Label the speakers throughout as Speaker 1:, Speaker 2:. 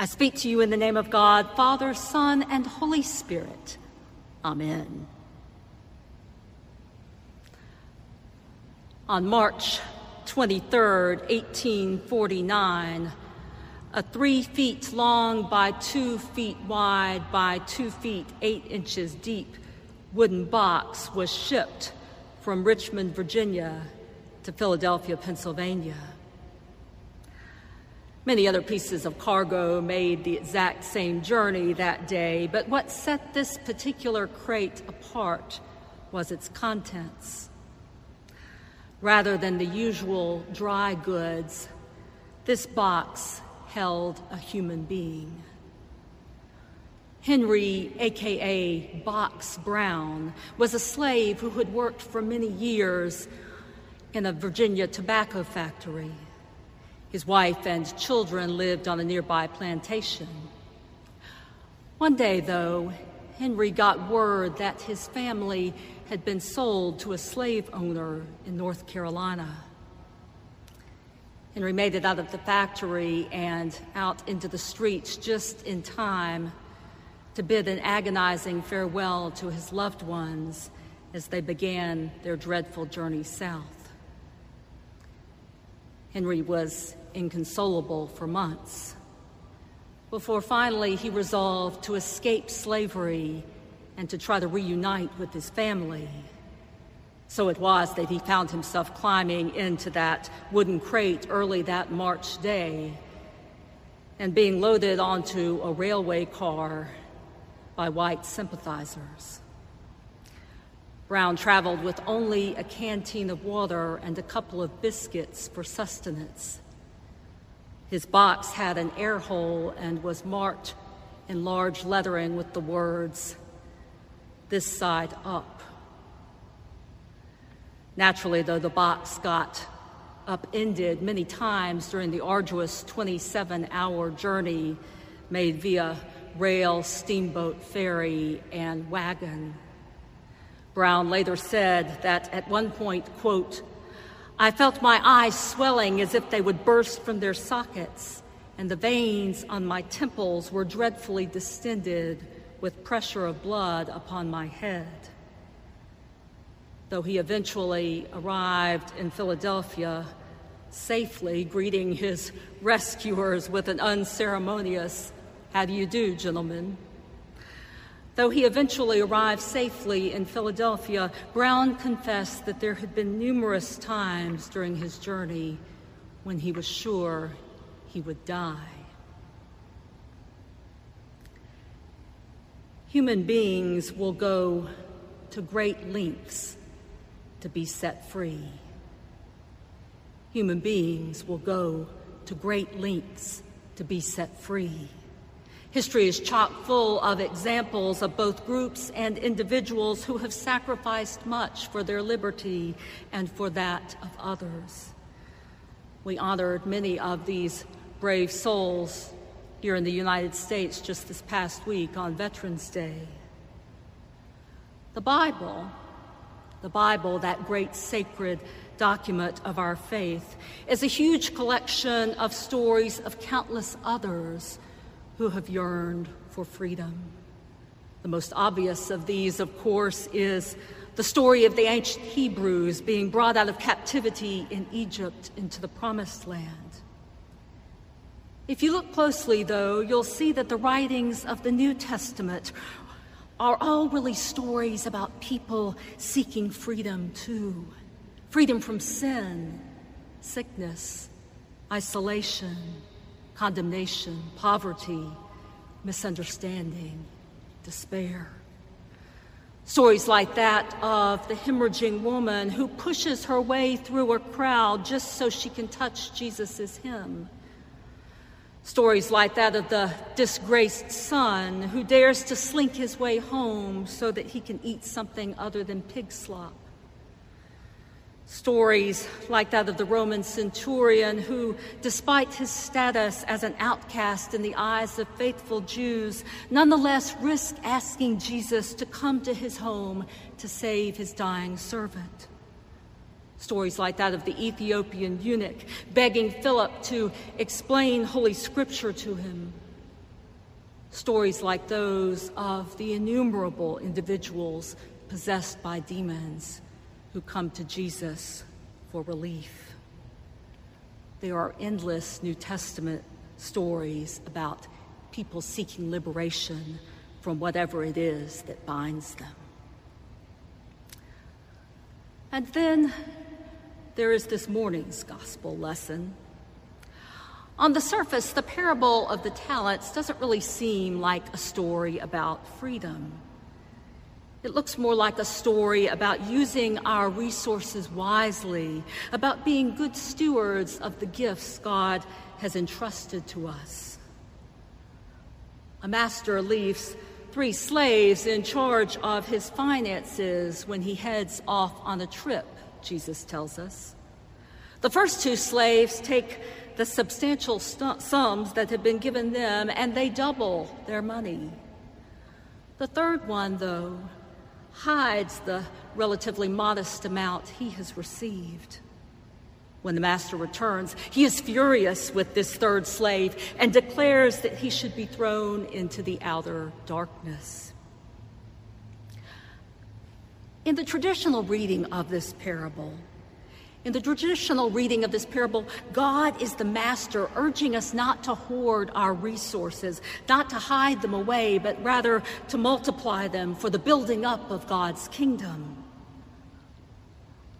Speaker 1: I speak to you in the name of God, Father, Son, and Holy Spirit. Amen. On March 23, 1849, a three feet long by two feet wide by two feet eight inches deep wooden box was shipped from Richmond, Virginia to Philadelphia, Pennsylvania. Many other pieces of cargo made the exact same journey that day, but what set this particular crate apart was its contents. Rather than the usual dry goods, this box held a human being. Henry, aka Box Brown, was a slave who had worked for many years in a Virginia tobacco factory. His wife and children lived on a nearby plantation. One day, though, Henry got word that his family had been sold to a slave owner in North Carolina. Henry made it out of the factory and out into the streets just in time to bid an agonizing farewell to his loved ones as they began their dreadful journey south. Henry was inconsolable for months before finally he resolved to escape slavery and to try to reunite with his family. So it was that he found himself climbing into that wooden crate early that March day and being loaded onto a railway car by white sympathizers. Brown traveled with only a canteen of water and a couple of biscuits for sustenance. His box had an air hole and was marked in large lettering with the words, This side up. Naturally, though, the box got upended many times during the arduous 27 hour journey made via rail, steamboat, ferry, and wagon. Brown later said that at one point, quote, I felt my eyes swelling as if they would burst from their sockets, and the veins on my temples were dreadfully distended with pressure of blood upon my head. Though he eventually arrived in Philadelphia safely, greeting his rescuers with an unceremonious, How do you do, gentlemen? Though he eventually arrived safely in Philadelphia, Brown confessed that there had been numerous times during his journey when he was sure he would die. Human beings will go to great lengths to be set free. Human beings will go to great lengths to be set free. History is chock full of examples of both groups and individuals who have sacrificed much for their liberty and for that of others. We honored many of these brave souls here in the United States just this past week on Veterans Day. The Bible, the Bible, that great sacred document of our faith, is a huge collection of stories of countless others who have yearned for freedom. The most obvious of these, of course, is the story of the ancient Hebrews being brought out of captivity in Egypt into the promised land. If you look closely, though, you'll see that the writings of the New Testament are all really stories about people seeking freedom too freedom from sin, sickness, isolation, condemnation, poverty, misunderstanding, despair. Stories like that of the hemorrhaging woman who pushes her way through a crowd just so she can touch Jesus' hem. Stories like that of the disgraced son who dares to slink his way home so that he can eat something other than pig slop. Stories like that of the Roman centurion who, despite his status as an outcast in the eyes of faithful Jews, nonetheless risked asking Jesus to come to his home to save his dying servant. Stories like that of the Ethiopian eunuch begging Philip to explain Holy Scripture to him. Stories like those of the innumerable individuals possessed by demons who come to Jesus for relief. There are endless New Testament stories about people seeking liberation from whatever it is that binds them. And then there is this morning's gospel lesson. On the surface, the parable of the talents doesn't really seem like a story about freedom. It looks more like a story about using our resources wisely, about being good stewards of the gifts God has entrusted to us. A master leaves three slaves in charge of his finances when he heads off on a trip, Jesus tells us. The first two slaves take the substantial st- sums that have been given them and they double their money. The third one, though, hides the relatively modest amount he has received. When the master returns, he is furious with this third slave and declares that he should be thrown into the outer darkness. In the traditional reading of this parable, in the traditional reading of this parable, God is the master, urging us not to hoard our resources, not to hide them away, but rather to multiply them for the building up of God's kingdom.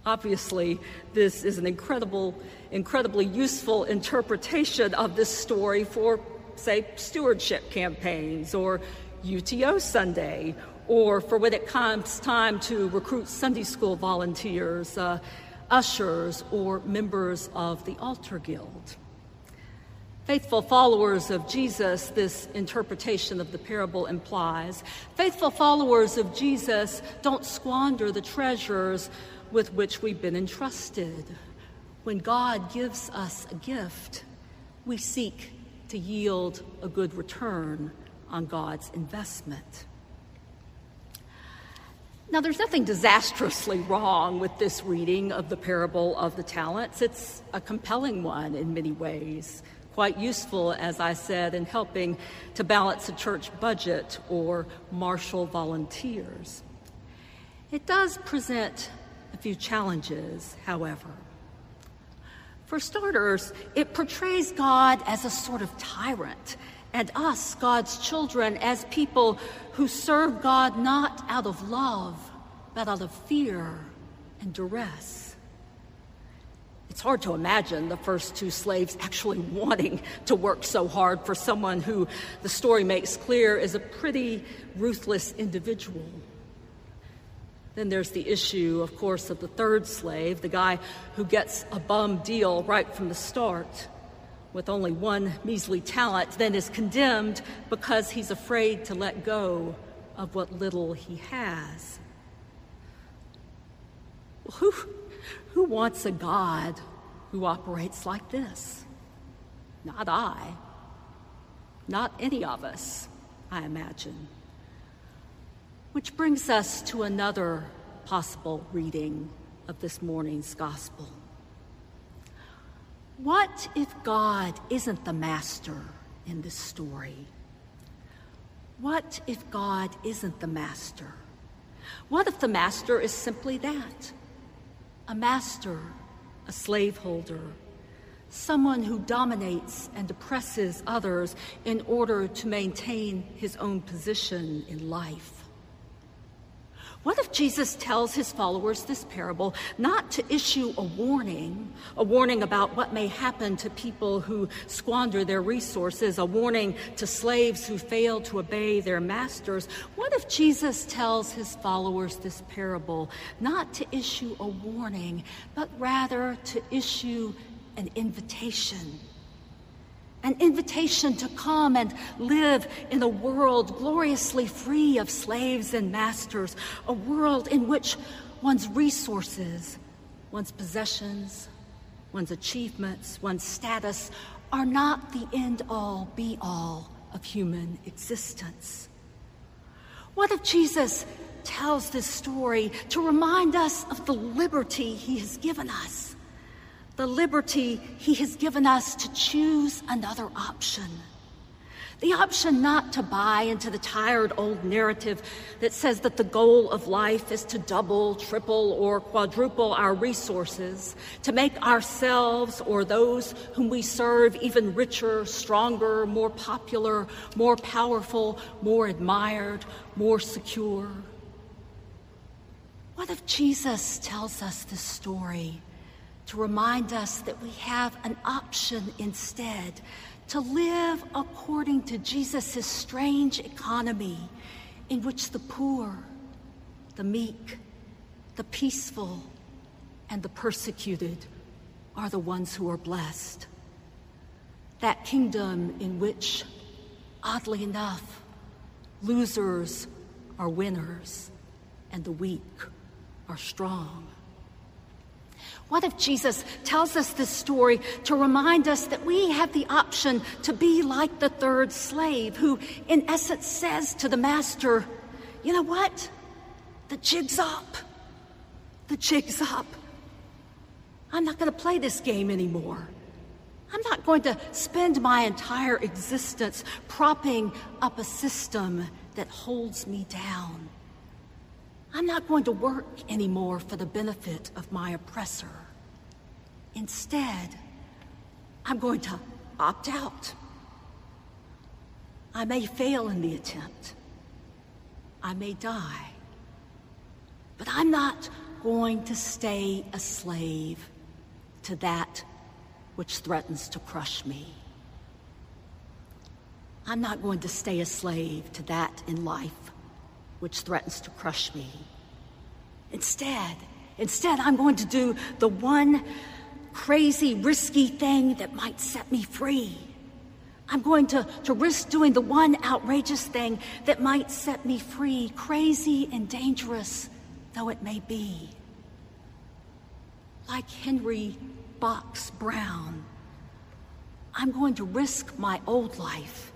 Speaker 1: Obviously, this is an incredible, incredibly useful interpretation of this story for, say, stewardship campaigns or UTO Sunday, or for when it comes time to recruit Sunday school volunteers, uh, ushers, or members of the altar guild. Faithful followers of Jesus, this interpretation of the parable implies, faithful followers of Jesus don't squander the treasures with which we've been entrusted. When God gives us a gift, we seek to yield a good return on God's investment. Now, there's nothing disastrously wrong with this reading of the parable of the talents. It's a compelling one in many ways, quite useful, as I said, in helping to balance a church budget or marshal volunteers. It does present a few challenges, however. For starters, it portrays God as a sort of tyrant, and us, God's children, as people who serve God not out of love, but out of fear and duress. It's hard to imagine the first two slaves actually wanting to work so hard for someone who the story makes clear is a pretty ruthless individual. Then there's the issue, of course, of the third slave, the guy who gets a bum deal right from the start with only one measly talent, then is condemned because he's afraid to let go of what little he has. Who, who wants a God who operates like this? Not I. Not any of us, I imagine. Which brings us to another possible reading of this morning's gospel. What if God isn't the master in this story? What if God isn't the master? What if the master is simply that? A master, a slaveholder, someone who dominates and oppresses others in order to maintain his own position in life. What if Jesus tells his followers this parable not to issue a warning, a warning about what may happen to people who squander their resources, a warning to slaves who fail to obey their masters? What if Jesus tells his followers this parable not to issue a warning, but rather to issue an invitation? An invitation to come and live in a world gloriously free of slaves and masters, a world in which one's resources, one's possessions, one's achievements, one's status are not the end all be all of human existence. What if Jesus tells this story to remind us of the liberty he has given us? The liberty He has given us to choose another option. The option not to buy into the tired old narrative that says that the goal of life is to double, triple, or quadruple our resources, to make ourselves or those whom we serve even richer, stronger, more popular, more powerful, more admired, more secure. What if Jesus tells us this story to remind us that we have an option instead? to live according to Jesus' strange economy in which the poor, the meek, the peaceful, and the persecuted are the ones who are blessed. That kingdom in which, oddly enough, losers are winners and the weak are strong. What if Jesus tells us this story to remind us that we have the option to be like the third slave who, in essence, says to the master, You know what? The jig's up. The jig's up. I'm not going to play this game anymore. I'm not going to spend my entire existence propping up a system that holds me down. I'm not going to work anymore for the benefit of my oppressor. Instead, I'm going to opt out. I may fail in the attempt. I may die. But I'm not going to stay a slave to that which threatens to crush me. I'm not going to stay a slave to that in life which threatens to crush me. Instead, instead, I'm going to do the one crazy, risky thing that might set me free. I'm going to, to risk doing the one outrageous thing that might set me free, crazy and dangerous though it may be. Like Henry Box Brown, I'm going to risk my old life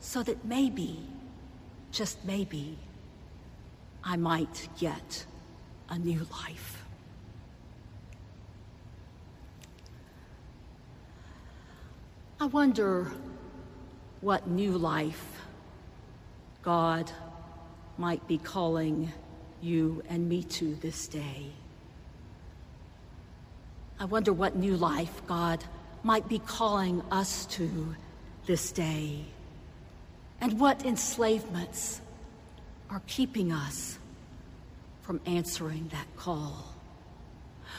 Speaker 1: so that maybe, just maybe, I might get a new life. I wonder what new life God might be calling you and me to this day. I wonder what new life God might be calling us to this day, and what enslavements are keeping us from answering that call.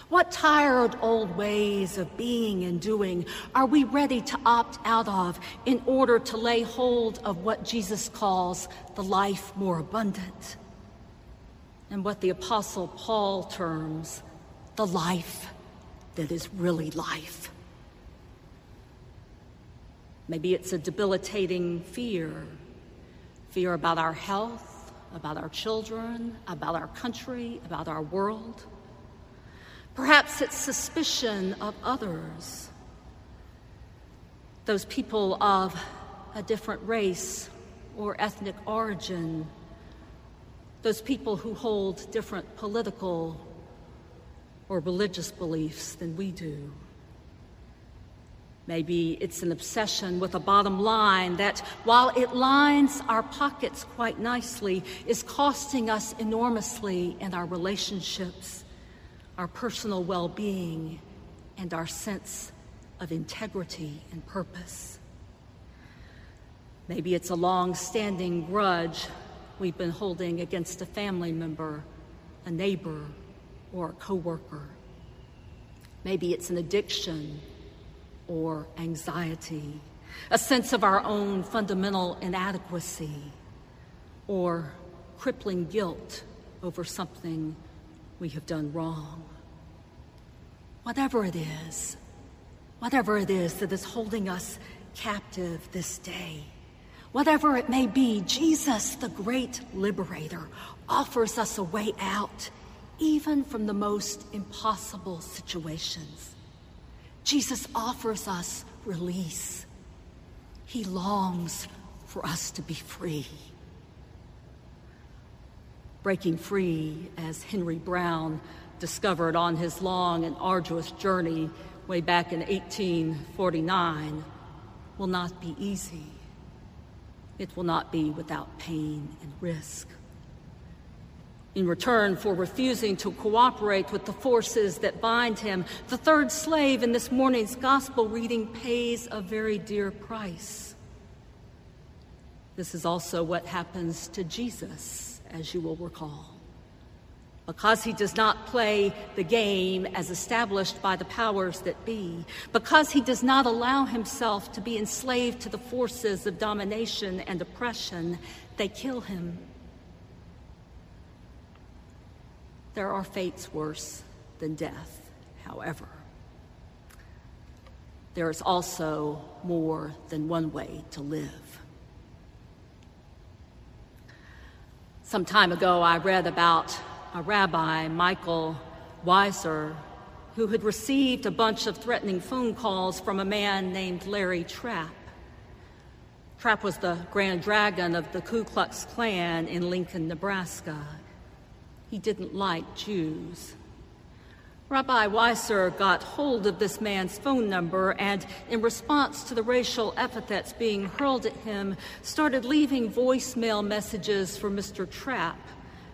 Speaker 1: What tired old ways of being and doing are we ready to opt out of in order to lay hold of what Jesus calls the life more abundant? And what the Apostle Paul terms the life that is really life. Maybe it's a debilitating fear fear about our health, about our children, about our country, about our world. Perhaps it's suspicion of others, those people of a different race or ethnic origin, those people who hold different political or religious beliefs than we do. Maybe it's an obsession with a bottom line that, while it lines our pockets quite nicely, is costing us enormously in our relationships our personal well being, and our sense of integrity and purpose. Maybe it's a long standing grudge we've been holding against a family member, a neighbor, or a coworker. Maybe it's an addiction or anxiety, a sense of our own fundamental inadequacy, or crippling guilt over something we have done wrong. Whatever it is, whatever it is that is holding us captive this day, whatever it may be, Jesus, the great liberator, offers us a way out, even from the most impossible situations. Jesus offers us release. He longs for us to be free breaking free, as Henry Brown discovered on his long and arduous journey way back in 1849, will not be easy. It will not be without pain and risk. In return for refusing to cooperate with the forces that bind him, the third slave in this morning's gospel reading pays a very dear price. This is also what happens to Jesus, as you will recall. Because he does not play the game as established by the powers that be, because he does not allow himself to be enslaved to the forces of domination and oppression, they kill him. There are fates worse than death, however. There is also more than one way to live. Some time ago, I read about a rabbi, Michael Weisser, who had received a bunch of threatening phone calls from a man named Larry Trapp. Trapp was the Grand Dragon of the Ku Klux Klan in Lincoln, Nebraska. He didn't like Jews. Rabbi Weisser got hold of this man's phone number and, in response to the racial epithets being hurled at him, started leaving voicemail messages for Mr. Trapp,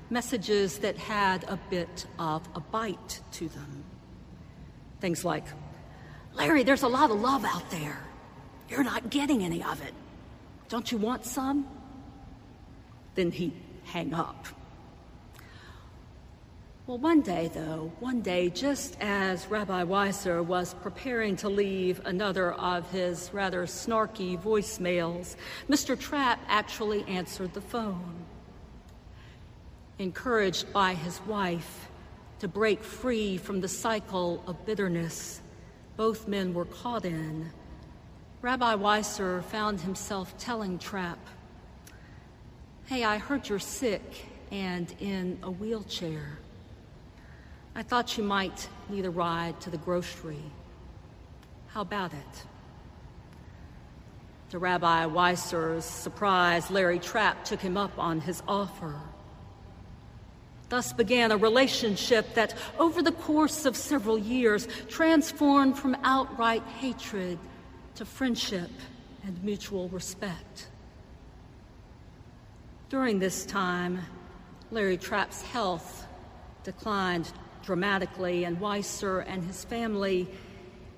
Speaker 1: messages that had a bit of a bite to them. Things like, Larry, there's a lot of love out there. You're not getting any of it. Don't you want some? Then he'd hang up. Well, one day, though, one day, just as Rabbi Weisser was preparing to leave another of his rather snarky voicemails, Mr. Trapp actually answered the phone. Encouraged by his wife to break free from the cycle of bitterness both men were caught in, Rabbi Weisser found himself telling Trapp, Hey, I heard you're sick and in a wheelchair. I thought you might need a ride to the grocery. How about it? To Rabbi Weisser's surprise, Larry Trapp took him up on his offer. Thus began a relationship that, over the course of several years, transformed from outright hatred to friendship and mutual respect. During this time, Larry Trapp's health declined dramatically, and Weisser and his family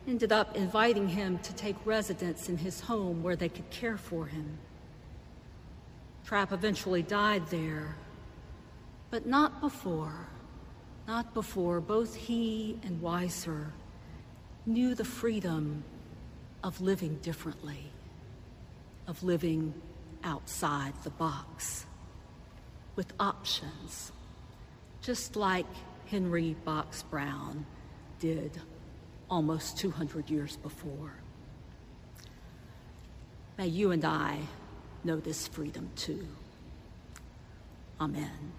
Speaker 1: ended up inviting him to take residence in his home where they could care for him. Trapp eventually died there, but not before, not before both he and Weisser knew the freedom of living differently, of living outside the box, with options, just like Henry Box Brown did almost 200 years before. May you and I know this freedom too. Amen.